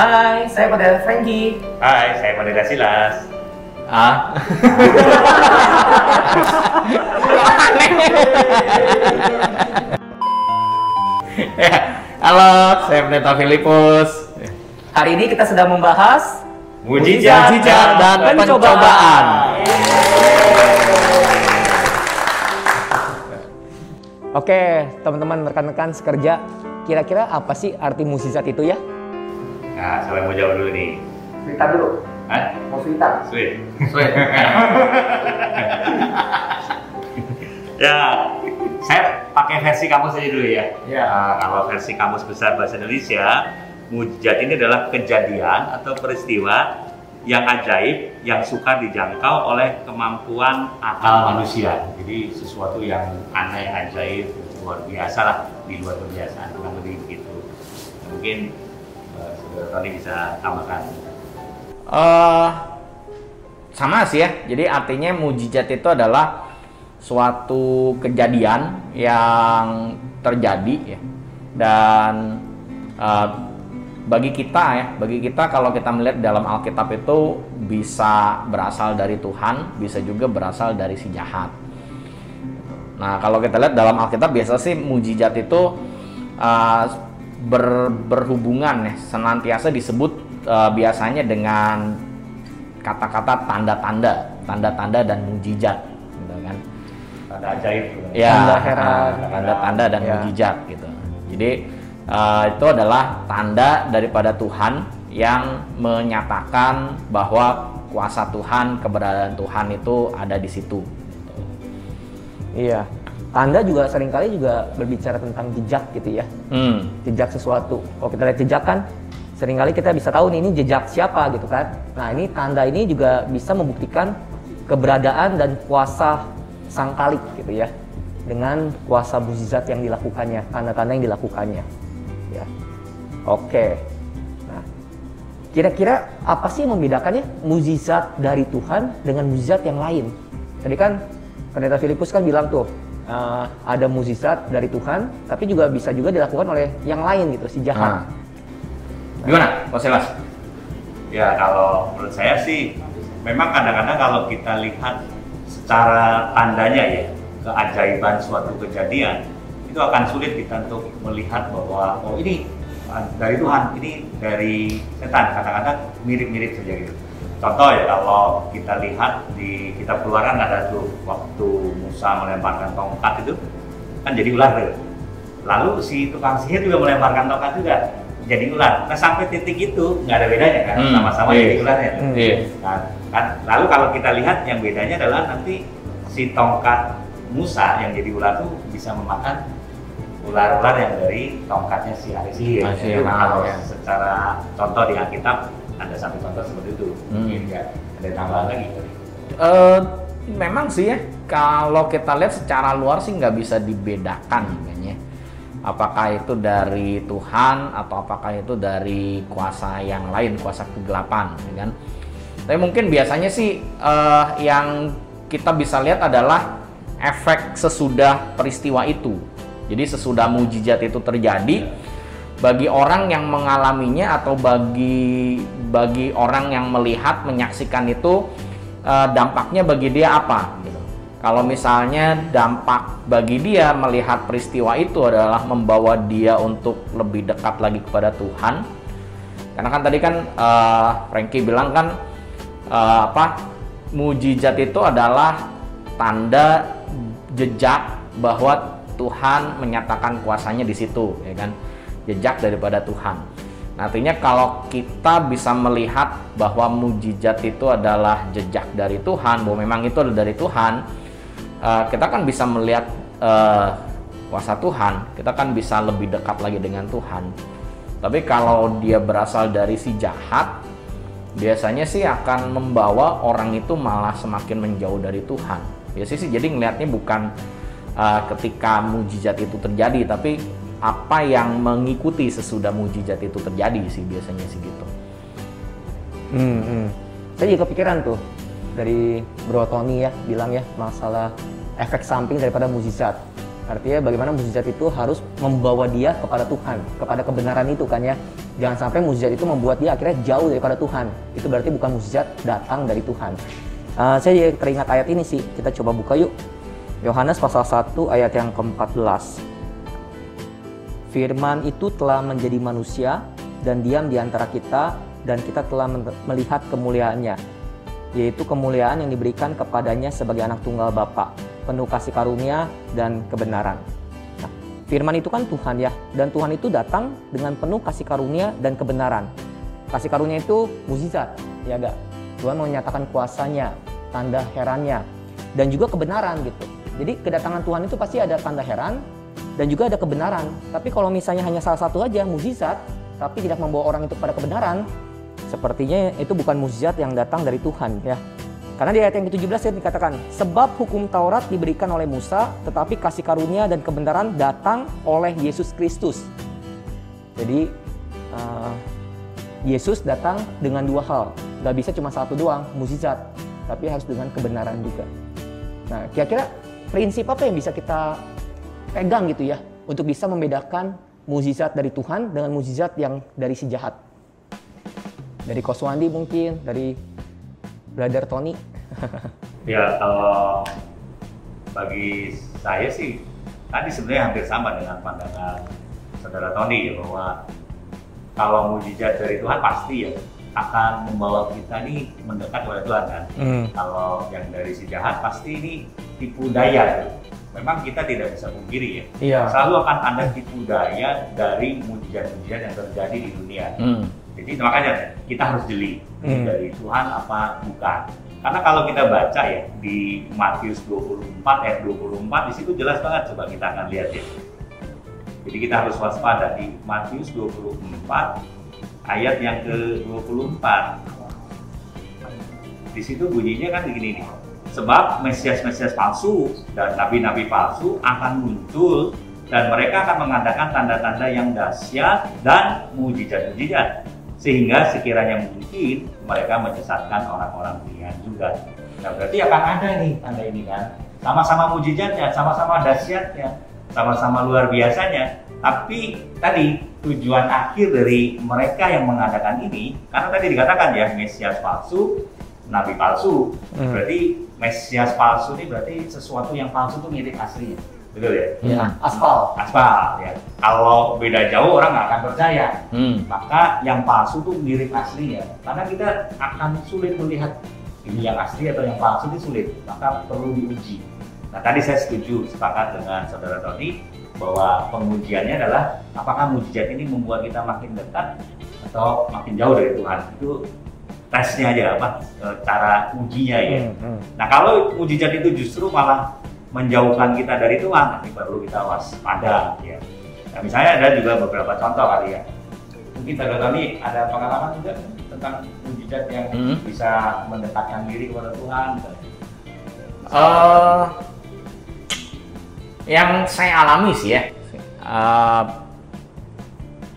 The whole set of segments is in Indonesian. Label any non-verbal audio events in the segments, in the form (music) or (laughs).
Hai, saya pada Frankie. Hai, saya Pendeta Silas. Ah. (laughs) Ya, Halo, saya Pendeta Filipus. Hari ini kita sedang membahas Mujizat, Mujizat dan pencobaan. Oke, teman-teman rekan-rekan sekerja, kira-kira apa sih arti mukjizat itu ya? Nah, siapa yang mau jawab dulu nih? cerita dulu. Hah? Mau cerita? Sweet. Sweet. (laughs) Ya, saya pakai versi kamus aja dulu ya. Ya. Nah, kalau versi kamus besar bahasa Indonesia, mujizat ini adalah kejadian atau peristiwa yang ajaib yang suka dijangkau oleh kemampuan akal manusia. Jadi sesuatu yang aneh, ajaib, luar biasa lah, di luar kebiasaan, kurang lebih begitu. Mungkin Tony bisa tambahkan. Eh, sama sih ya. Jadi artinya mujizat itu adalah suatu kejadian yang terjadi ya. Dan eh, bagi kita ya, bagi kita kalau kita melihat dalam Alkitab itu bisa berasal dari Tuhan, bisa juga berasal dari si jahat. Nah, kalau kita lihat dalam Alkitab biasa sih mujizat itu uh, ber- berhubungan ya, senantiasa disebut uh, biasanya dengan kata-kata tanda-tanda, tanda-tanda dan mujizat, gitu kan? Tanda ajaib. Ya, Tanda heran. uh, tanda-tanda dan Ya. mujizat gitu. Jadi uh, itu adalah tanda daripada Tuhan yang menyatakan bahwa kuasa Tuhan, keberadaan Tuhan itu ada di situ. gitu. Iya. Tanda juga sering kali juga berbicara tentang jejak gitu ya. Hmm. Jejak sesuatu. Kalau kita lihat jejak kan, sering kali kita bisa tahu nih ini jejak siapa gitu kan. Nah ini tanda ini juga bisa membuktikan keberadaan dan kuasa sang kalik gitu ya. Dengan kuasa mukjizat yang dilakukannya, tanda-tanda yang dilakukannya. Ya. Oke. Nah, kira-kira apa sih yang membedakannya mukjizat dari Tuhan dengan mukjizat yang lain? Tadi kan Pendeta Filipus kan bilang tuh eh, ada mukjizat dari Tuhan, tapi juga bisa juga dilakukan oleh yang lain gitu, si Nah. jahat. Gimana, Pak Silas? Ya kalau menurut saya sih memang kadang-kadang kalau kita lihat secara tandanya ya keajaiban suatu kejadian itu akan sulit kita untuk melihat bahwa oh ini uh, dari Tuhan ini dari setan kadang-kadang mirip-mirip saja gitu. Contoh ya kalau kita lihat di kitab keluaran ada tuh waktu Musa melemparkan tongkat itu kan jadi ular tuh. Lalu si tukang sihir juga melemparkan tongkat juga jadi ular. Nah sampai titik itu nggak ada bedanya kan, Hmm, sama-sama iya. jadi ularnya. Hmm. Iya. Nah, kan, lalu kalau kita lihat yang bedanya adalah nanti si tongkat Musa yang jadi ular tuh bisa memakan ular-ular yang dari tongkatnya si ahli sihir. Ah, sihir, kalau ya. secara contoh di Alkitab ada satu contoh seperti itu. Hmm. Mungkin ya ada tambahan lagi. Eh, memang sih ya, kalau kita lihat secara luar sih nggak bisa dibedakan kayaknya. Apakah itu dari Tuhan atau apakah itu dari kuasa yang lain, kuasa kegelapan, ya kan? Tapi mungkin biasanya sih eh, yang kita bisa lihat adalah efek sesudah peristiwa itu. Jadi sesudah mujizat itu terjadi, bagi orang yang mengalaminya atau bagi bagi orang yang melihat menyaksikan itu eh, dampaknya bagi dia apa gitu. Kalau misalnya dampak bagi dia melihat peristiwa itu adalah membawa dia untuk lebih dekat lagi kepada Tuhan. Karena kan tadi kan eh, Frankie bilang kan eh, apa mujizat itu adalah tanda jejak bahwa Tuhan menyatakan kuasanya di situ, ya kan? Jejak daripada Tuhan. Nah, artinya kalau kita bisa melihat bahwa mujizat itu adalah jejak dari Tuhan, bahwa memang itu adalah dari Tuhan, eh, kita kan bisa melihat eh, kuasa Tuhan, kita kan bisa lebih dekat lagi dengan Tuhan. Tapi kalau dia berasal dari si jahat, biasanya sih akan membawa orang itu malah semakin menjauh dari Tuhan. Biasanya sih jadi ngelihatnya bukan uh, ketika mujizat itu terjadi, tapi apa yang mengikuti sesudah mujizat itu terjadi sih biasanya sih gitu. Hmm, hmm. Saya juga kepikiran tuh dari Bro Tony ya bilang ya masalah efek samping daripada mukjizat. Artinya bagaimana mukjizat itu harus membawa dia kepada Tuhan, kepada kebenaran itu kan ya. Jangan sampai mukjizat itu membuat dia akhirnya jauh daripada Tuhan. Itu berarti bukan mukjizat datang dari Tuhan. Uh, saya teringat ayat ini sih. Kita coba buka yuk. Yohanes pasal 1 ayat yang ke-14. Firman itu telah menjadi manusia dan diam di antara kita dan kita telah melihat kemuliaannya yaitu kemuliaan yang diberikan kepadanya sebagai anak tunggal Bapa penuh kasih karunia dan kebenaran. Nah, firman itu kan Tuhan ya, dan Tuhan itu datang dengan penuh kasih karunia dan kebenaran. Kasih karunia itu mukjizat, ya enggak? Tuhan menyatakan kuasanya, tanda herannya, dan juga kebenaran gitu. Jadi kedatangan Tuhan itu pasti ada tanda heran dan juga ada kebenaran. Tapi kalau misalnya hanya salah satu aja mukjizat, tapi tidak membawa orang itu pada kebenaran, sepertinya itu bukan mukjizat yang datang dari Tuhan ya. Karena di ayat yang ke-17 dikatakan, sebab hukum Taurat diberikan oleh Musa, tetapi kasih karunia dan kebenaran datang oleh Yesus Kristus. Jadi uh, Yesus datang dengan dua hal, gak bisa cuma satu doang, mukjizat, tapi harus dengan kebenaran juga. Nah, kira-kira prinsip apa yang bisa kita pegang gitu ya, untuk bisa membedakan mukjizat dari Tuhan dengan mukjizat yang dari si jahat? Dari Koswandi mungkin, dari Brother Tony (laughs) ya kalau bagi saya sih tadi sebenarnya hampir sama dengan pandangan saudara Tony ya bahwa kalau mujizat dari Tuhan pasti ya akan membawa kita ini mendekat kepada Tuhan kan. Hmm. Kalau yang dari si jahat pasti ini tipu daya. Memang kita tidak bisa pungkiri ya. Iya. Selalu akan ada tipu daya dari mujizat-mujizat yang terjadi di dunia. Hmm. Jadi makanya kita harus jeli hmm. dari Tuhan apa bukan. Karena kalau kita baca ya di Matius 24 ayat 24 di situ jelas banget coba kita akan lihat ya. Jadi kita harus waspada di Matius 24 ayat yang ke-24. Di situ bunyinya kan begini nih. Sebab Mesias-Mesias palsu dan nabi-nabi palsu akan muncul dan mereka akan mengadakan tanda-tanda yang dahsyat dan mujizat-mujizat sehingga sekiranya mungkin mereka menyesatkan orang-orang pilihan juga. Nah berarti akan ada nih tanda ini kan, sama-sama mujizatnya, sama-sama dahsyatnya, sama-sama luar biasanya. Tapi tadi tujuan akhir dari mereka yang mengadakan ini, karena tadi dikatakan ya Mesias palsu, nabi palsu, hmm. berarti Mesias palsu ini berarti sesuatu yang palsu itu mirip aslinya betul ya? Iya. Aspal. Aspal ya. Kalau beda jauh orang nggak akan percaya. Hmm. Maka yang palsu tuh mirip asli ya. Karena kita akan sulit melihat ini yang asli atau yang palsu itu sulit. Maka perlu diuji. Nah tadi saya setuju sepakat dengan saudara Tony bahwa pengujiannya adalah apakah mujizat ini membuat kita makin dekat atau makin jauh dari Tuhan itu tesnya aja apa e, cara ujinya ya. Hmm, hmm. Nah kalau mujizat itu justru malah menjauhkan kita dari Tuhan, nanti baru kita waspada ya. Nah, misalnya ada juga beberapa contoh kali ya. Mungkin pada kami ada pengalaman juga tentang mujizat yang hmm. bisa mendekatkan diri kepada Tuhan. Uh, yang saya alami sih ya, uh,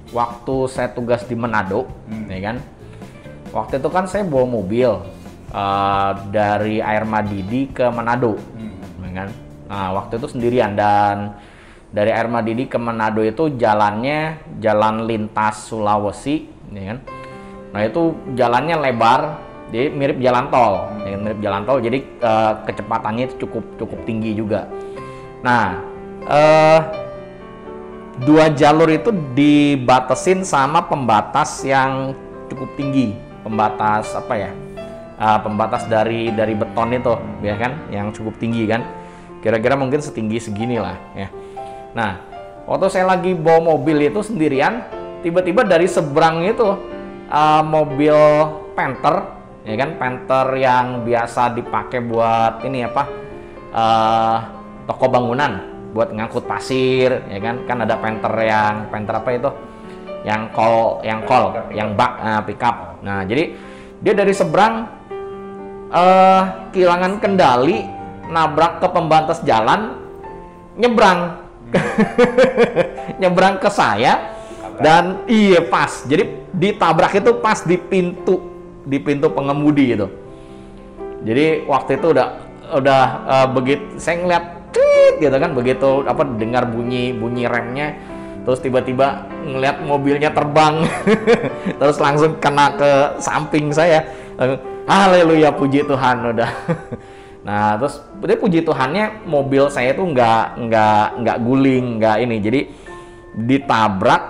waktu saya tugas di Manado, hmm. ya kan, waktu itu kan saya bawa mobil uh, dari Air Madidi ke Manado, hmm. ya kan Nah, waktu itu sendirian dan dari Air Madidi ke Manado itu jalannya jalan lintas Sulawesi, ya kan? Nah itu jalannya lebar, jadi mirip jalan tol, ya, kan? mirip jalan tol. Jadi uh, kecepatannya itu cukup cukup tinggi juga. Nah, uh, dua jalur itu dibatasin sama pembatas yang cukup tinggi, pembatas apa ya? Uh, pembatas dari dari beton itu, ya kan, yang cukup tinggi kan. Kira-kira mungkin setinggi segini lah ya. Nah waktu saya lagi bawa mobil itu sendirian tiba-tiba dari seberang itu uh, mobil Panther ya kan Panther yang biasa dipakai buat ini apa uh, toko bangunan buat ngangkut pasir ya kan. Kan ada Panther yang Panther apa itu yang call yang call yang bak uh, pickup nah jadi dia dari seberang uh, kehilangan kendali nabrak ke pembatas jalan, nyebrang, (laughs) nyebrang ke saya dan iya pas. Jadi ditabrak itu pas di pintu di pintu pengemudi itu. Jadi waktu itu udah udah uh, begitu saya ngeliat tweet gitu kan begitu apa dengar bunyi bunyi remnya terus tiba-tiba ngeliat mobilnya terbang. (laughs) Terus langsung kena ke samping saya. Haleluya puji Tuhan. Udah. (laughs) Nah terus dia puji Tuhannya mobil saya tuh nggak nggak nggak guling nggak ini. Jadi ditabrak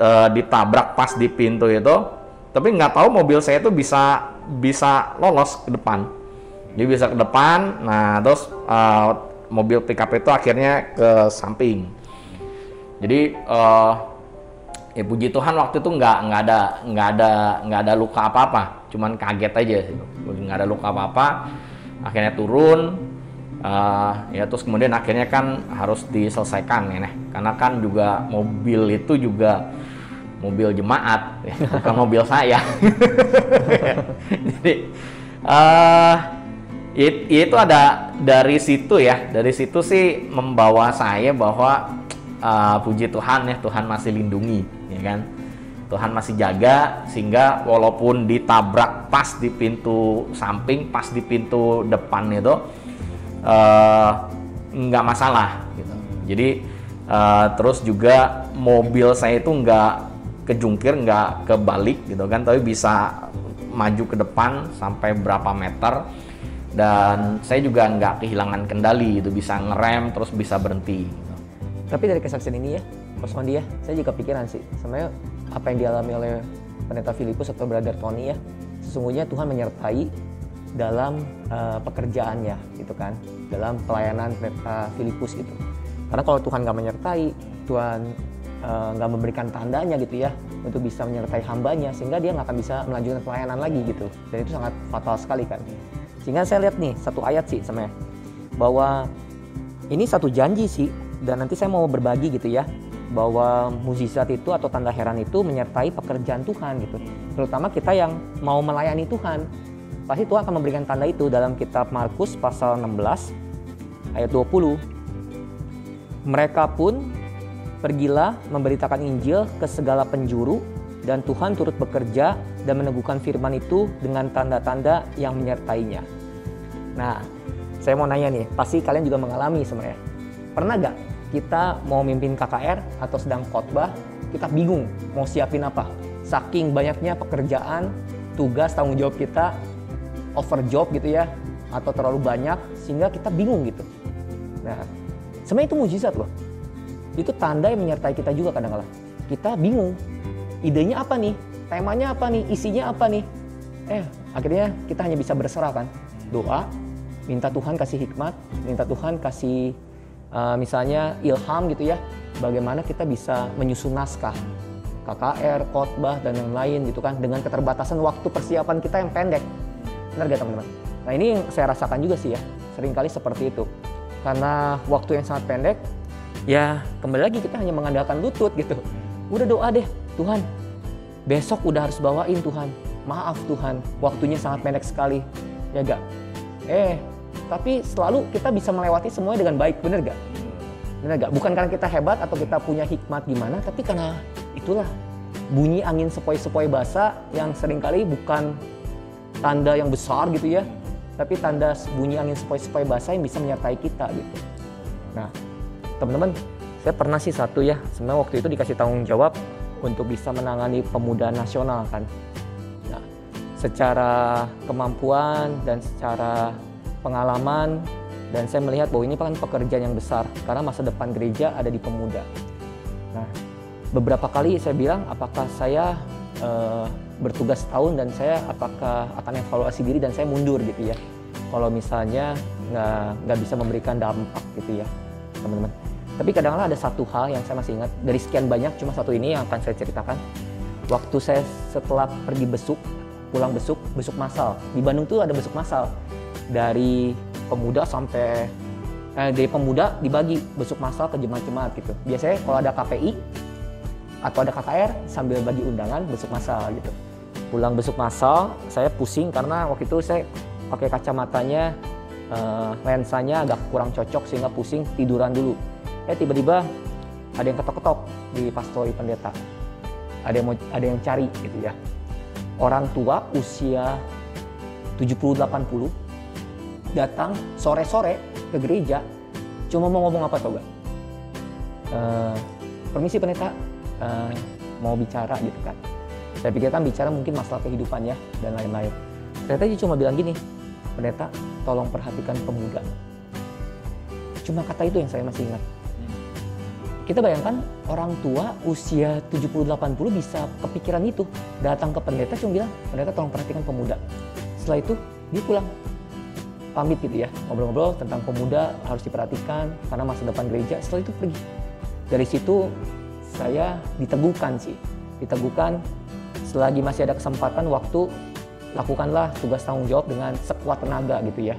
eh, ditabrak pas di pintu itu. Tapi nggak tahu mobil saya tuh bisa bisa lolos ke depan. Jadi bisa ke depan. Nah terus eh, mobil pickup itu akhirnya ke samping jadi eh, ya puji Tuhan waktu itu nggak nggak ada nggak ada nggak ada luka apa-apa. Cuman kaget aja nggak ada luka apa-apa. Akhirnya turun eh, ya terus kemudian akhirnya kan harus diselesaikan ya Neh. karena kan juga mobil itu juga mobil jemaat ya, (laughs) bukan mobil saya. (laughs) Jadi it- itu ada dari situ ya. Dari situ sih membawa saya bahwa eh, puji Tuhan ya Tuhan masih lindungi ya kan? Tuhan masih jaga sehingga walaupun ditabrak pas di pintu samping pas di pintu depan itu eh, nggak masalah gitu. Jadi eh, terus juga mobil saya itu nggak kejungkir nggak kebalik gitu kan? Tapi bisa maju ke depan sampai berapa meter. Dan saya juga nggak kehilangan kendali itu bisa ngerem terus bisa berhenti. Tapi dari kesaksian ini ya, Wandi ya, saya juga pikiran sih, sebenarnya apa yang dialami oleh pendeta Filipus atau Brother Tony ya, sesungguhnya Tuhan menyertai dalam eh, pekerjaannya gitu kan, dalam pelayanan pendeta Filipus itu. Karena kalau Tuhan nggak menyertai, Tuhan eh, nggak memberikan tandanya gitu ya untuk bisa menyertai hambanya sehingga dia nggak akan bisa melanjutkan pelayanan lagi gitu. Dan itu sangat fatal sekali kan. Sehingga saya lihat nih satu ayat sih sebenarnya bahwa ini satu janji sih dan nanti saya mau berbagi gitu ya bahwa mukjizat itu atau tanda heran itu menyertai pekerjaan Tuhan gitu terutama kita yang mau melayani Tuhan pasti Tuhan akan memberikan tanda itu dalam kitab Markus pasal 16 ayat 20 mereka pun pergilah memberitakan Injil ke segala penjuru dan Tuhan turut bekerja dan meneguhkan firman itu dengan tanda-tanda yang menyertainya. Nah, saya mau nanya nih, pasti kalian juga mengalami sebenarnya. Pernah gak kita mau mimpin KKR atau sedang khotbah, kita bingung mau siapin apa? Saking banyaknya pekerjaan, tugas, tanggung jawab kita, over job gitu ya, atau terlalu banyak sehingga kita bingung gitu. Nah, sebenarnya itu mujizat loh. Itu tanda yang menyertai kita juga kadang-kala. Kita bingung. Idenya apa nih? Temanya apa nih? Isinya apa nih? Eh, akhirnya kita hanya bisa berserah kan. Doa, minta Tuhan kasih hikmat, minta Tuhan kasih uh, misalnya ilham gitu ya. Bagaimana kita bisa menyusun naskah KKR, khotbah dan yang lain gitu kan dengan keterbatasan waktu persiapan kita yang pendek. Benar gak teman-teman? Nah ini yang saya rasakan juga sih ya, sering kali seperti itu. Karena waktu yang sangat pendek, ya kembali lagi kita hanya mengandalkan lutut gitu. Udah doa deh, Tuhan besok udah harus bawain Tuhan. Maaf Tuhan, waktunya sangat pendek sekali. Ya gak? Eh, tapi selalu kita bisa melewati semuanya dengan baik, bener gak? Bener gak? Bukan karena kita hebat atau kita punya hikmat gimana, tapi karena itulah bunyi angin sepoi-sepoi basah yang sering kali bukan tanda yang besar gitu ya, tapi tanda bunyi angin sepoi-sepoi basah yang bisa menyertai kita gitu. Nah, teman-teman, saya pernah sih satu ya, sebenarnya waktu itu dikasih tanggung jawab untuk bisa menangani pemuda nasional kan. Nah, secara kemampuan dan secara pengalaman dan saya melihat bahwa ini kan pekerjaan yang besar karena masa depan gereja ada di pemuda. Nah, beberapa kali saya bilang apakah saya eh, bertugas tahun dan saya apakah akan evaluasi diri dan saya mundur gitu ya. Kalau misalnya nggak bisa memberikan dampak gitu ya, teman-teman. Tapi kadang-kadang ada satu hal yang saya masih ingat dari sekian banyak cuma satu ini yang akan saya ceritakan. Waktu saya setelah pergi besuk, pulang besuk, besuk massal. Di Bandung tuh ada besuk massal dari pemuda sampai eh, dari pemuda dibagi besuk massal ke jemaat-jemaat gitu. Biasanya kalau ada KPI atau ada KKR sambil bagi undangan besuk massal gitu. Pulang besuk massal, saya pusing karena waktu itu saya pakai kacamatanya eh, lensanya agak kurang cocok sehingga pusing tiduran dulu. Eh tiba-tiba ada yang ketok-ketok di pastori pendeta. Ada yang mau ada yang cari gitu ya. Orang tua usia 70 80 datang sore-sore ke gereja cuma mau ngomong apa coba? Eh, permisi pendeta. Eh, mau bicara gitu kan? Saya pikir kan bicara mungkin masalah kehidupan ya dan lain-lain. Ternyata dia cuma bilang gini pendeta tolong perhatikan pemuda. Cuma kata itu yang saya masih ingat. Kita bayangkan orang tua usia 70-80 bisa kepikiran itu datang ke pendeta cuma bilang pendeta tolong perhatikan pemuda. Setelah itu dia pulang pamit gitu ya. Ngobrol-ngobrol tentang pemuda harus diperhatikan karena masa depan gereja setelah itu pergi. Dari situ saya diteguhkan sih. Diteguhkan selagi masih ada kesempatan waktu lakukanlah tugas tanggung jawab dengan sekuat tenaga gitu ya.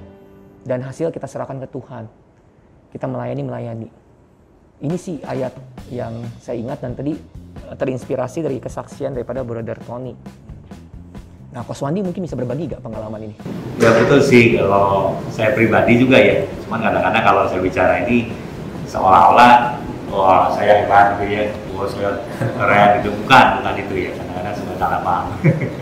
Dan hasil kita serahkan ke Tuhan. Kita melayani melayani. Ini sih ayat yang saya ingat dan tadi eh, terinspirasi dari kesaksian daripada Brother Tony. Nah, Kos Wandi mungkin bisa berbagi gak pengalaman ini? Ya betul sih kalau saya pribadi juga ya. Cuman kadang-kadang kalau saya bicara ini seolah-olah wah saya hebat gitu ya, wah saya keren itu bukan bukan itu ya. Kadang-kadang sudah salah paham.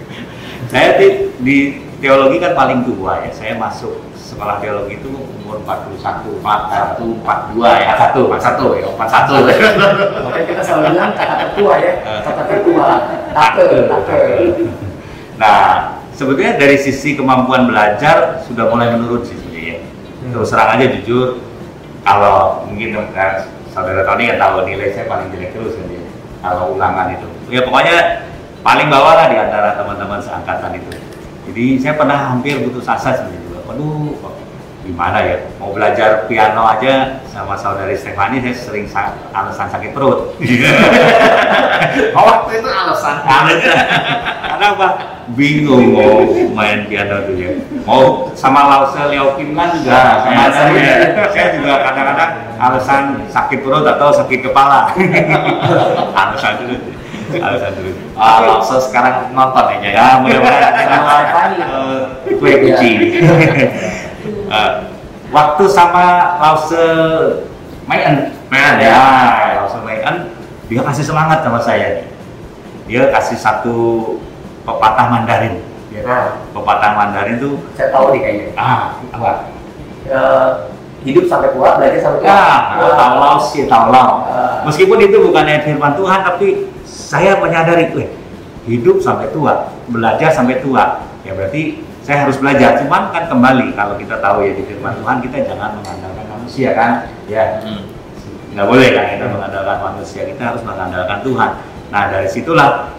(laughs) saya di, di teologi kan paling tua ya. Saya masuk sekolah teologi itu umur 41, 41, 42 ya, 41, 41 ya, 41. Makanya kita selalu bilang kata tertua ya, kata tertua. Take, take. Nah, sebetulnya dari sisi kemampuan belajar sudah mulai menurun sih sebenarnya. ya. Terus terang aja jujur, kalau mungkin eh, saudara Tony yang tahu nilai saya paling jelek terus kan. Kalau ulangan itu, ya pokoknya paling bawah lah di antara teman-teman seangkatan itu. Jadi saya pernah hampir putus asa sebenarnya juga. Waduh, kok gimana ya? Mau belajar piano aja sama saudari Stefani saya sering sa- alasan sakit perut. (laughs) oh, waktu itu alasan. Karena apa? Bingung mau main piano tuh ya. Mau sama Lause Leo Kim kan juga sama saya. Saya juga kadang-kadang alasan sakit perut atau sakit kepala. (laughs) alasan dulu. Alasan dulu. Ah, langsung sekarang nonton ya, Jaya. Ya, mudah-mudahan. Eh, kue kucing. (laughs) Eh, waktu sama Lause Mayan, Mayan, ya, Lause Mayan, dia kasih semangat sama saya. Dia kasih satu pepatah Mandarin. Ya. Nah, Pepatah Mandarin tuh saya tahu nih kayaknya. ah apa? Eh, hidup sampai tua, belajar sampai tua. Ya, tahu lau sih, tahu lau. Ah. Meskipun itu bukan ayat firman Tuhan, tapi saya menyadari, weh, hidup sampai tua, belajar sampai tua. Ya berarti saya harus belajar. Cuman kan kembali kalau kita tahu ya di firman Tuhan kita jangan mengandalkan manusia kan, ya nggak boleh kan kita mengandalkan manusia, kita harus mengandalkan Tuhan. Nah dari situlah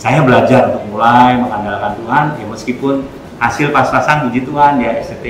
saya belajar untuk mulai mengandalkan Tuhan, ya meskipun hasil pas-pasan puji Tuhan ya STT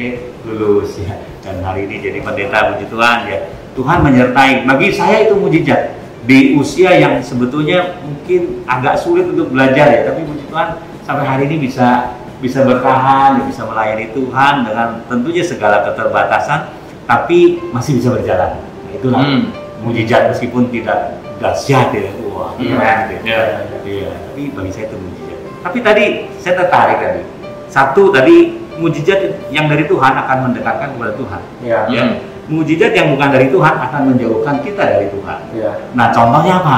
lulus ya. Dan hari ini jadi pendeta puji Tuhan ya. Tuhan menyertai. Bagi saya itu mujizat. Di usia yang sebetulnya mungkin agak sulit untuk belajar ya tapi puji Tuhan sampai hari ini bisa bisa bertahan ya, bisa melayani Tuhan dengan tentunya segala keterbatasan tapi masih bisa berjalan. Nah, itulah Hmm. mujizat meskipun tidak dahsyat ya wah Hmm. keren gitu Ya. Iya, tapi bagi saya itu mujizat. Tapi tadi saya tertarik tadi. Satu tadi mujizat yang dari Tuhan akan mendekatkan kepada Tuhan. Iya. Ya. Mujizat yang bukan dari Tuhan akan menjauhkan kita dari Tuhan. Iya. Nah, contohnya apa?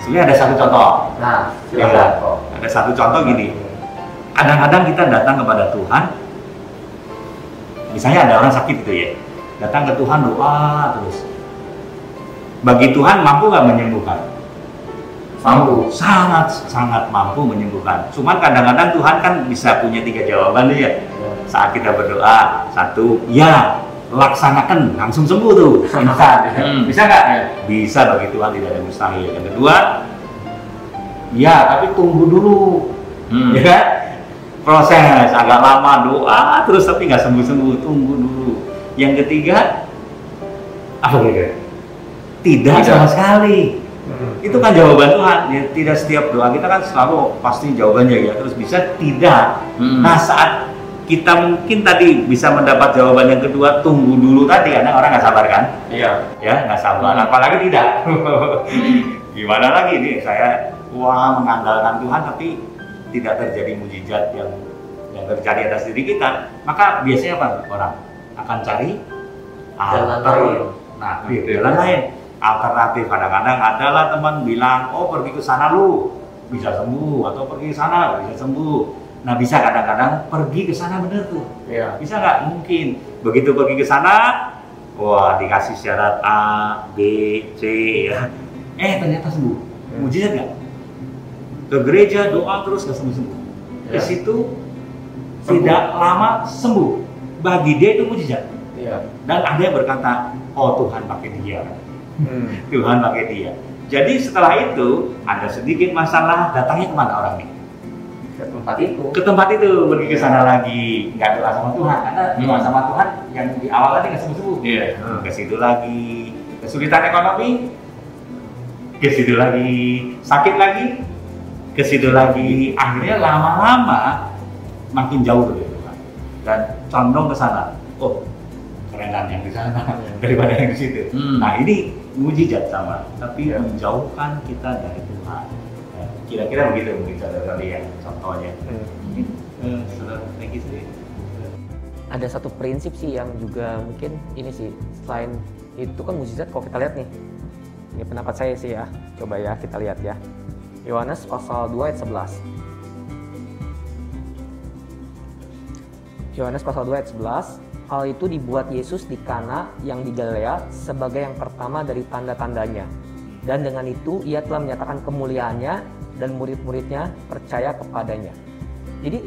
Sebenarnya ada satu contoh. Nah, Ya, silakan kok. ada satu contoh gini. Kadang-kadang kita datang kepada Tuhan, misalnya ada orang sakit gitu ya, datang ke Tuhan doa terus. Bagi Tuhan mampu nggak menyembuhkan? Mampu. sangat sangat mampu menyembuhkan. Cuman kadang-kadang Tuhan kan bisa punya tiga jawaban tuh ya. Saat kita berdoa, satu, ya laksanakan langsung sembuh tuh, instan. Hmm. Bisa nggak? Bisa bagi Tuhan tidak ada mustahil. Yang kedua, ya tapi tunggu dulu, Hmm. ya kan? Proses agak lama doa terus tapi nggak sembuh-sembuh, tunggu dulu. Yang ketiga, apa kira-kira? Tidak Tidak. sama sekali. Itu kan jawaban Tuhan. Ya, tidak setiap doa kita kan selalu pasti jawabannya ya. Terus bisa tidak. Hmm. nah saat kita mungkin tadi bisa mendapat jawaban yang kedua tunggu dulu tadi karena orang nggak sabar kan? Iya. ya nggak sabar. Hmm. apalagi tidak. (laughs) Gimana lagi nih saya wah mengandalkan Tuhan tapi tidak terjadi mujizat yang yang terjadi atas diri kita. Maka biasanya apa orang? Akan cari Jalan lain. nah jalan lain alternatif kadang-kadang adalah teman bilang oh pergi ke sana lu bisa sembuh atau pergi ke sana bisa sembuh nah bisa kadang-kadang pergi ke sana bener tuh Iya. bisa nggak mungkin begitu pergi ke sana wah dikasih syarat A, B, C, ya. eh ternyata sembuh. Mujizat nggak? Ke gereja doa terus nggak sembuh sembuh. Di Ya. situ tidak lama sembuh. Bagi dia itu mujizat. Iya. Dan ada yang berkata, oh Tuhan pakai dia. Hmm. Tuhan pakai dia. Jadi setelah itu ada sedikit masalah, datangnya ke mana orang ini? Ke tempat itu. Ke tempat itu, pergi ke sana lagi, nggak doa sama Tuhan, karena doa Hmm. sama Tuhan yang di awal tadi nggak sembuh sembuh. Iya. Ke situ lagi, kesulitan ekonomi, ke situ lagi, sakit lagi, ke situ lagi. Akhirnya lama-lama makin jauh dari Tuhan dan condong ke sana. Oh, kerenan yang di sana (laughs) daripada yang di situ. Hmm. Nah ini mujizat sama, tapi Ya. menjauhkan kita dari Tuhan. Ya, Kira-kira begitu mungkin saudara lihat contohnya. Hmm. Mungkin eh, saudara sendiri. ada satu prinsip sih yang juga mungkin ini sih selain itu kan mujizat kalau kita lihat nih ini pendapat saya sih ya coba ya kita lihat ya Yohanes pasal 2 ayat 11 Yohanes pasal 2 ayat 11 hal itu dibuat Yesus di Kana yang di Galilea sebagai yang pertama dari tanda-tandanya dan dengan itu ia telah menyatakan kemuliaannya dan murid-muridnya percaya kepadanya jadi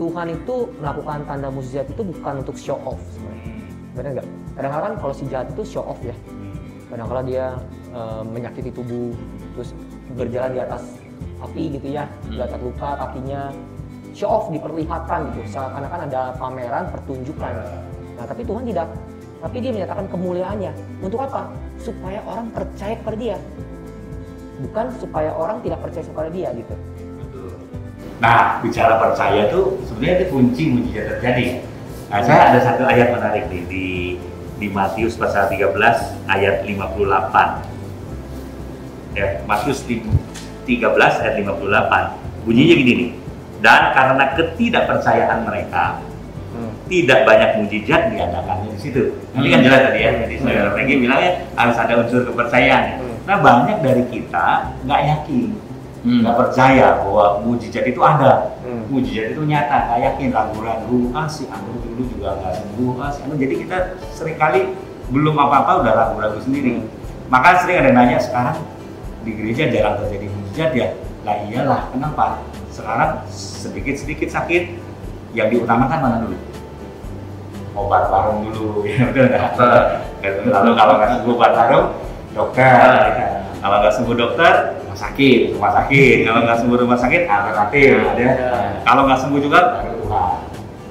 Tuhan itu melakukan tanda mukjizat itu bukan untuk show off sebenarnya. Benar nggak? Kadang-kadang kan kalau si jahat itu show off ya. Kadang-kadang dia eh, menyakiti tubuh, terus berjalan di atas api gitu ya, di atas luka kakinya. Show off diperlihatkan gitu, seakan-akan ada pameran pertunjukan. Nah tapi Tuhan tidak. Tapi dia menyatakan kemuliaannya. Untuk apa? Supaya orang percaya kepada dia. Bukan supaya orang tidak percaya kepada dia gitu. Nah, bicara percaya tuh sebenarnya itu kunci mujizat terjadi. Nah, saya ada satu ayat menarik nih di di Matius pasal 13 ayat 58. Ya, Matius 13 ayat 58. Bunyinya gini nih. Dan karena ketidakpercayaan mereka. Tidak banyak mujizat diadakannya di situ. Nanti kan jelas tadi ya, jadi saudara Franky bilang ya harus ada unsur kepercayaan. Hmm. Nah banyak dari kita nggak yakin, Hmm. nggak percaya bahwa mujizat itu ada, Hmm. mujizat itu nyata, nggak yakin, ragu-ragu, ah si Anu dulu juga nggak sembuh, ah si Anu. Jadi kita sering kali belum apa-apa udah ragu-ragu sendiri. Hmm. Maka sering ada nanya sekarang di gereja jarang terjadi mujizat ya. Lah iyalah, kenapa? Sekarang sedikit-sedikit sakit, yang diutamakan mana dulu? Obat warung dulu, ya betul nggak? Lalu kalau nggak sembuh obat warung, dokter. Kalau nggak sembuh dokter, rumah sakit, rumah sakit. Kalau nggak sembuh rumah sakit, alternatif. Ada. Kalau nggak sembuh juga, baru Tuhan.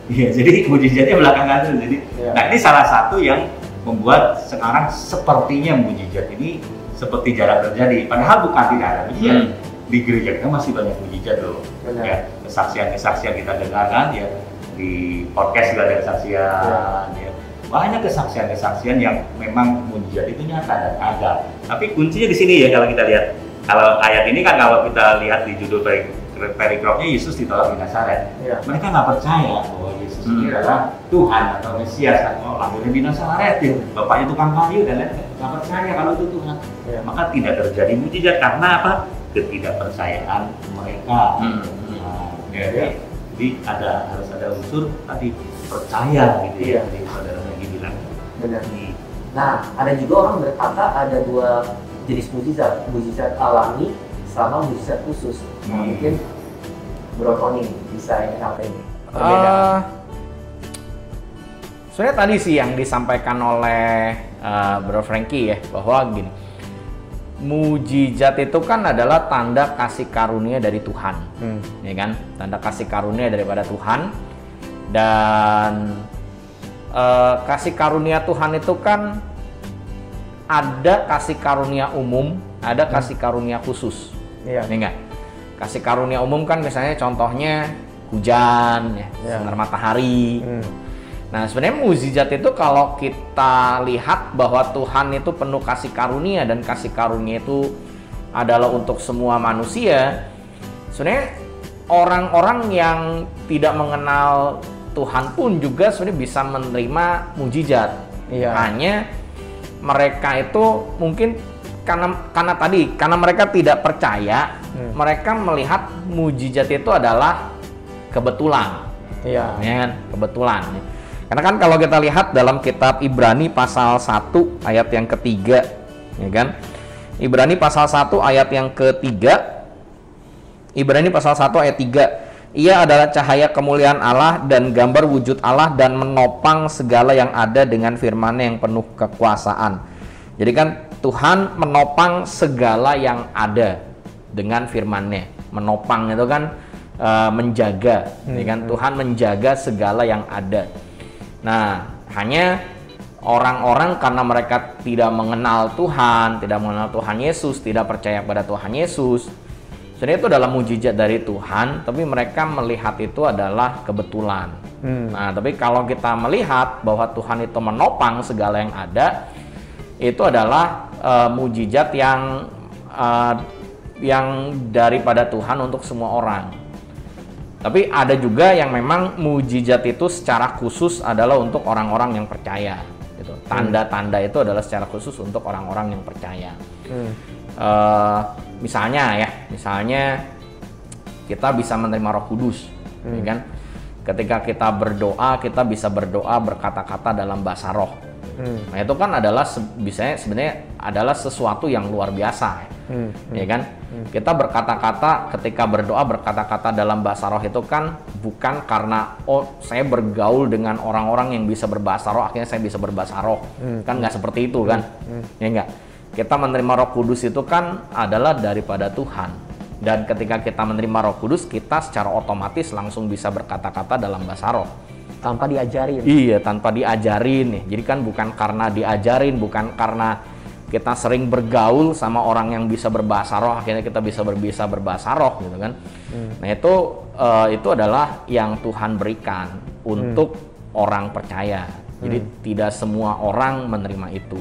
Iya, jadi mujizatnya belakangan tuh. Jadi, Iya. nah ini salah satu yang membuat sekarang sepertinya mujizat ini seperti jarang terjadi. Padahal bukan tidak ada mujizat. Hmm. Di gereja kita masih banyak mujizat loh. Ya, kesaksian-kesaksian kita dengarkan ya di podcast juga ada kesaksian ya. Banyak kesaksian-kesaksian yang memang mujizat itu nyata dan ada. Tapi kuncinya di sini ya kalau kita lihat. Kalau ayat ini kan kalau kita lihat di judul peri- perikropnya Yesus ditolak di Nazaret. Iya. Mereka nggak percaya bahwa Yesus ini Hmm. adalah Tuhan atau Mesias atau lahirnya di Nazaret. Ya. Bapaknya tukang kayu dan lain nggak percaya kalau itu Tuhan. Iya. Maka tidak terjadi mujizat karena apa? Ketidakpercayaan mereka. Hmm. Nah, Iya. jadi, jadi ada harus ada unsur tadi percaya gitu ya. Iya. Jadi saudara lagi bilang. Benar. Hmm. Nah, ada juga orang berkata ada dua jenis mujizat, mujizat alami sama mujizat khusus. Nah, Hmm. mungkin Bro Tony bisa ini apa ini? Eh, sebenarnya tadi sih yang disampaikan oleh eh, Bro Frankie ya bahwa gini mujizat itu kan adalah tanda kasih karunia dari Tuhan Hmm. ya kan tanda kasih karunia daripada Tuhan dan eh, kasih karunia Tuhan itu kan ada kasih karunia umum ada kasih karunia khusus Iya. ini enggak kasih karunia umum kan misalnya contohnya hujan ya, Ya. sinar matahari Hmm. Nah, sebenarnya mukjizat itu kalau kita lihat bahwa Tuhan itu penuh kasih karunia dan kasih karunia itu adalah untuk semua manusia. Sebenarnya orang-orang yang tidak mengenal Tuhan pun juga sebenarnya bisa menerima mukjizat. Iya. Hanya mereka itu mungkin karena karena tadi karena mereka tidak percaya, Hmm. mereka melihat mukjizat itu adalah kebetulan Iya. ya kan? kebetulan Karena kan kalau kita lihat dalam kitab Ibrani pasal 1 ayat yang ketiga, ya kan? Ibrani pasal 1 ayat yang ketiga. Ibrani pasal 1 ayat 3. Ia adalah cahaya kemuliaan Allah dan gambar wujud Allah dan menopang segala yang ada dengan firman yang penuh kekuasaan. Jadi kan Tuhan menopang segala yang ada dengan firman-Nya. Menopang itu kan uh, menjaga, ya kan Tuhan menjaga segala yang ada. Nah, hanya orang-orang karena mereka tidak mengenal Tuhan, tidak mengenal Tuhan Yesus, tidak percaya pada Tuhan Yesus. Sebenarnya itu adalah mujizat dari Tuhan, tapi mereka melihat itu adalah kebetulan. Hmm. Nah, tapi kalau kita melihat bahwa Tuhan itu menopang segala yang ada, itu adalah uh, mujizat yang uh, yang daripada Tuhan untuk semua orang. Tapi ada juga yang memang mujizat itu secara khusus adalah untuk orang-orang yang percaya. Gitu. Tanda-tanda itu adalah secara khusus untuk orang-orang yang percaya. Hmm. Uh, misalnya ya, misalnya kita bisa menerima Roh Kudus, hmm. ya kan? Ketika kita berdoa, kita bisa berdoa berkata-kata dalam bahasa Roh. Hmm. Nah itu kan adalah bisa sebenarnya adalah sesuatu yang luar biasa hmm. ya kan hmm. kita berkata-kata ketika berdoa berkata-kata dalam bahasa roh itu kan bukan karena oh saya bergaul dengan orang-orang yang bisa berbahasa roh akhirnya saya bisa berbahasa roh hmm. kan nggak seperti itu kan hmm. ya enggak kita menerima roh kudus itu kan adalah daripada Tuhan dan ketika kita menerima roh kudus kita secara otomatis langsung bisa berkata-kata dalam bahasa roh tanpa diajarin iya tanpa diajarin nih jadi kan bukan karena diajarin bukan karena kita sering bergaul sama orang yang bisa berbahasa roh akhirnya kita bisa berbisa berbahasa roh gitu kan hmm. nah itu uh, itu adalah yang Tuhan berikan untuk hmm. orang percaya jadi hmm. tidak semua orang menerima itu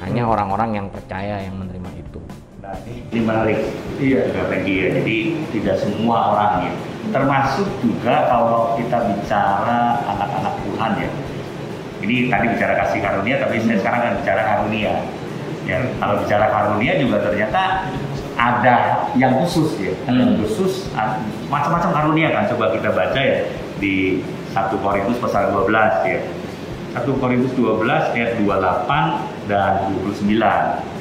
hanya hmm. orang-orang hmm. yang percaya yang menerima itu ini, menarik iya. Juga ya. Jadi tidak semua orang ya. Termasuk juga kalau kita bicara anak-anak Tuhan ya. Ini tadi bicara kasih karunia tapi saya sekarang akan bicara karunia. Ya kalau bicara karunia juga ternyata ada yang khusus ya. Hmm. yang khusus macam-macam karunia kan. Coba kita baca ya di 1 Korintus pasal 12 ya. 1 Korintus 12 ayat 28 dan 29 hmm.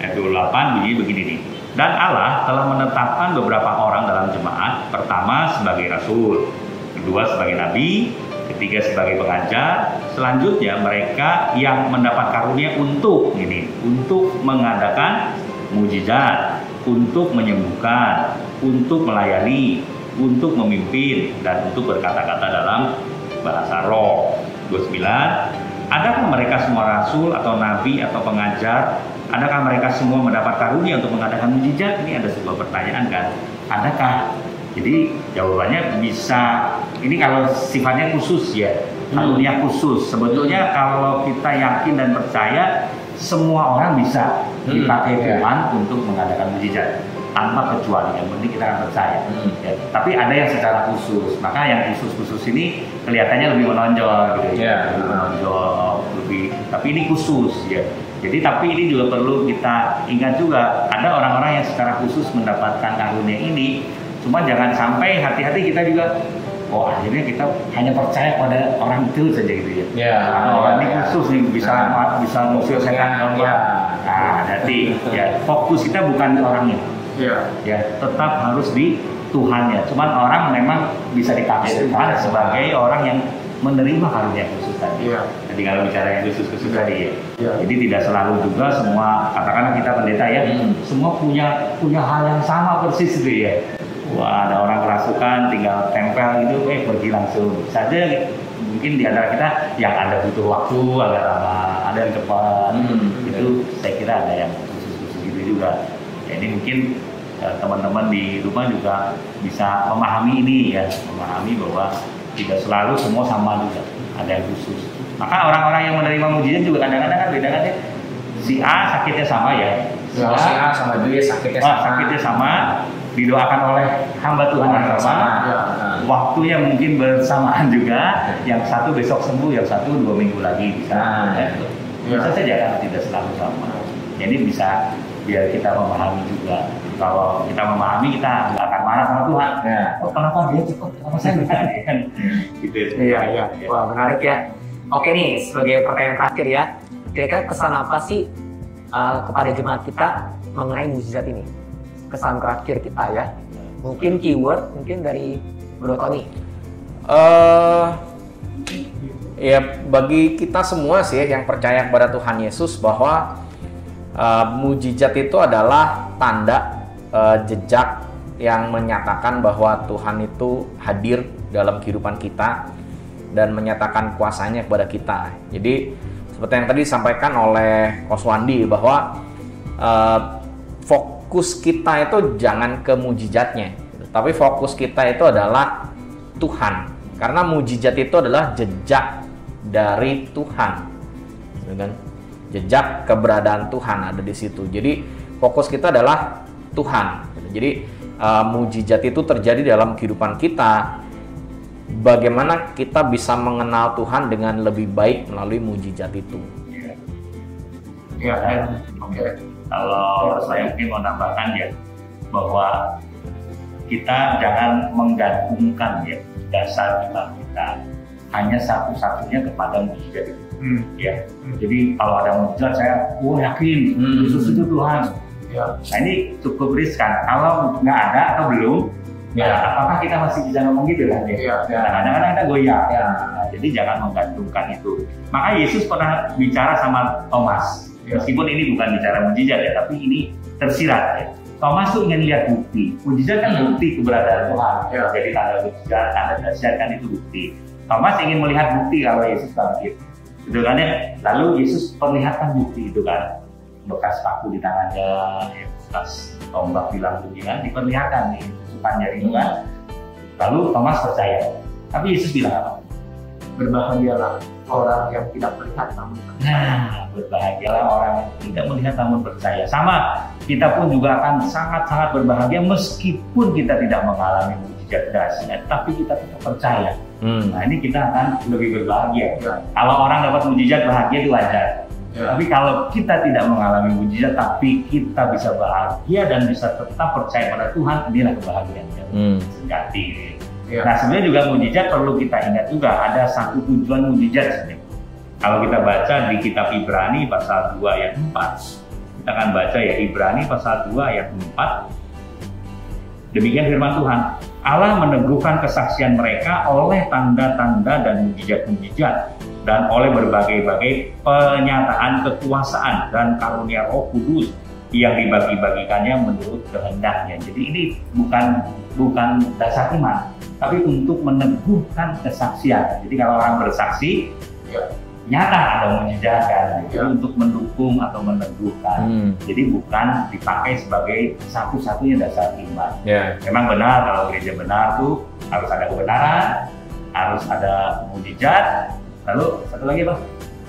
Ayat 28 bunyi begini nih dan Allah telah menetapkan beberapa orang dalam jemaat pertama sebagai rasul kedua sebagai nabi ketiga sebagai pengajar, selanjutnya mereka yang mendapat karunia untuk ini, untuk mengadakan mujizat, untuk menyembuhkan, untuk melayani, untuk memimpin dan untuk berkata-kata dalam bahasa roh. 29 Adakah mereka semua rasul atau nabi atau pengajar? Adakah mereka semua mendapat karunia untuk mengadakan mujizat? Ini ada sebuah pertanyaan kan. Adakah jadi jawabannya bisa ini kalau sifatnya khusus ya, karunia hmm. khusus. Sebetulnya kalau kita yakin dan percaya semua orang bisa hmm. dipakai hmm. Tuhan untuk mengadakan mujizat tanpa kecuali yang penting kita akan percaya. Hmm. Ya, tapi ada yang secara khusus, maka yang khusus-khusus ini kelihatannya lebih menonjol gitu ya, lebih menonjol, lebih. Tapi ini khusus ya. Jadi tapi ini juga perlu kita ingat juga ada orang-orang yang secara khusus mendapatkan karunia ini Cuma jangan sampai hati-hati kita juga oh akhirnya kita hanya percaya pada orang itu saja gitu ya. Ya. Nah, orang ini khusus nih bisa nah, bisa ngusir setan ya. Nah, jadi ya fokus kita bukan di orangnya. Ya. Ya, tetap harus di Tuhannya. Cuman orang memang bisa ditafsirkan sebagai orang yang menerima karunia khusus tadi. Ya. Jadi kalau bicara yang khusus-khusus tadi ya. Ya. Jadi tidak selalu juga semua katakanlah kita pendeta ya, hmm. semua punya punya hal yang sama persis gitu ya wah ada orang kerasukan tinggal tempel gitu eh pergi langsung saja mungkin di antara kita yang ada butuh waktu agak lama ada yang cepat hmm. itu saya kira ada yang khusus-khusus gitu juga jadi mungkin eh, teman-teman di rumah juga bisa memahami ini ya memahami bahwa tidak selalu semua sama juga ada yang khusus maka orang-orang yang menerima mujizat juga kadang-kadang kan beda kan ya si A sakitnya sama ya si A, si A sama dia sakitnya sama sakitnya sama didoakan oleh hamba Tuhan yang sama. Ya. Waktunya mungkin bersamaan juga. Yang satu besok sembuh, yang satu dua minggu lagi bisa. Nah, ya. Bisa saja kan tidak selalu sama. Jadi bisa biar kita memahami juga. Kalau kita memahami kita nggak akan marah sama Tuhan. Ya. Oh, kenapa dia cepat? Kenapa saya enggak? (laughs) kan gitu. Iya, iya. Wah, menarik ya. Oke nih, sebagai pertanyaan terakhir ya. Kira-kira kesan apa sih uh, kepada jemaat kita mengenai mujizat ini? Kesan terakhir kita ya. Mungkin keyword, mungkin dari Bro Tony. eh ya bagi kita semua sih yang percaya kepada Tuhan Yesus bahwa eh, mujizat itu adalah tanda eh, jejak yang menyatakan bahwa Tuhan itu hadir dalam kehidupan kita dan menyatakan kuasanya kepada kita. Jadi seperti yang tadi disampaikan oleh Koswandi bahwa eh, fokus kita itu jangan ke mujizatnya, gitu. tapi fokus kita itu adalah Tuhan. Karena mujizat itu adalah jejak dari Tuhan. Gitu kan? Jejak keberadaan Tuhan ada di situ. Jadi fokus kita adalah Tuhan. gitu. Jadi uh, mujizat itu terjadi dalam kehidupan kita. Bagaimana kita bisa mengenal Tuhan dengan lebih baik melalui mujizat itu. Ya, kan? oke. Kalau saya mungkin mau nambahkan ya bahwa kita jangan menggantungkan ya dasar iman kita hanya satu-satunya kepada mujizat itu. Ya, jadi kalau ada mujizat saya, oh yakin Hmm. Yesus itu Tuhan. Ya. Nah ini cukup riskan. Kalau nggak ada atau belum, Ya. ya. apakah kita masih bisa ngomong gitu kan? Ya. Ya. Nah, kadang-kadang ada goyah. Ya. Nah, jadi jangan menggantungkan itu. Maka Yesus pernah bicara sama Thomas. Ya. Meskipun ini bukan bicara mujizat ya, tapi ini tersirat ya. Thomas tuh ingin lihat bukti. Mujizat kan Hmm. bukti keberadaan Tuhan. Ya. Jadi tanda mujizat, tanda dahsyat kan itu bukti. Thomas ingin melihat bukti kalau Yesus bangkit. Gitu kan ya. Lalu Yesus perlihatkan bukti itu kan. Bekas paku di tangannya, ya, bekas tombak bilang bunyi kan, diperlihatkan nih, tusukan jari itu kan. Lalu Thomas percaya. Tapi Yesus bilang apa? Berbahagialah orang yang tidak melihat namun Nah, berbahagialah orang yang tidak melihat namun percaya. Sama, kita pun juga akan sangat-sangat berbahagia meskipun kita tidak mengalami mujizat dahsyat, tapi kita tetap percaya. Hmm. Nah, ini kita akan lebih berbahagia. Ya. Kalau orang dapat mujizat bahagia itu wajar. Ya. Tapi kalau kita tidak mengalami mujizat, tapi kita bisa bahagia dan bisa tetap percaya pada Tuhan, inilah kebahagiaan yang Hmm. sejati. Ya. Nah sebenarnya juga mujizat perlu kita ingat juga ada satu tujuan mujizat sebenarnya. Kalau kita baca di kitab Ibrani pasal 2 ayat 4, kita akan baca ya Ibrani pasal 2 ayat 4. Demikian firman Tuhan. Allah meneguhkan kesaksian mereka oleh tanda-tanda dan mujizat-mujizat dan oleh berbagai-bagai penyataan kekuasaan dan karunia Roh Kudus yang dibagi-bagikannya menurut kehendaknya. Jadi ini bukan bukan dasar iman, tapi untuk meneguhkan kesaksian. Jadi kalau orang bersaksi, Ya. nyata ada mujizat kan, Jadi Ya. untuk mendukung atau meneguhkan. Hmm. Jadi bukan dipakai sebagai satu-satunya dasar iman. Ya. Memang benar kalau gereja benar tuh harus ada kebenaran, harus ada mujizat, lalu satu lagi apa?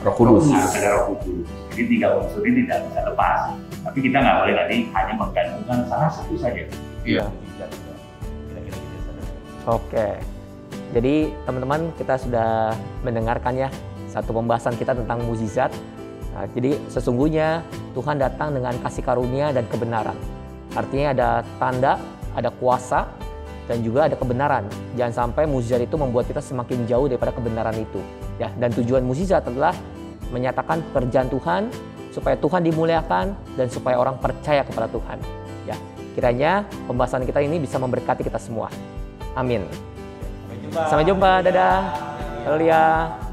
Roh Kudus. Harus ada roh kudus. Jadi tiga unsur ini tidak bisa lepas. Tapi kita nggak boleh tadi hanya menggantungkan salah satu saja. Iya. Gitu. Oke. Jadi teman-teman kita sudah mendengarkan ya satu pembahasan kita tentang mukjizat. Nah, jadi sesungguhnya Tuhan datang dengan kasih karunia dan kebenaran. Artinya ada tanda, ada kuasa, dan juga ada kebenaran. Jangan sampai mukjizat itu membuat kita semakin jauh daripada kebenaran itu. Ya, dan tujuan mukjizat adalah menyatakan pekerjaan Tuhan supaya Tuhan dimuliakan dan supaya orang percaya kepada Tuhan. Ya, kiranya pembahasan kita ini bisa memberkati kita semua. Amin. Sampai jumpa. Sampai jumpa, dadah. Haleluya.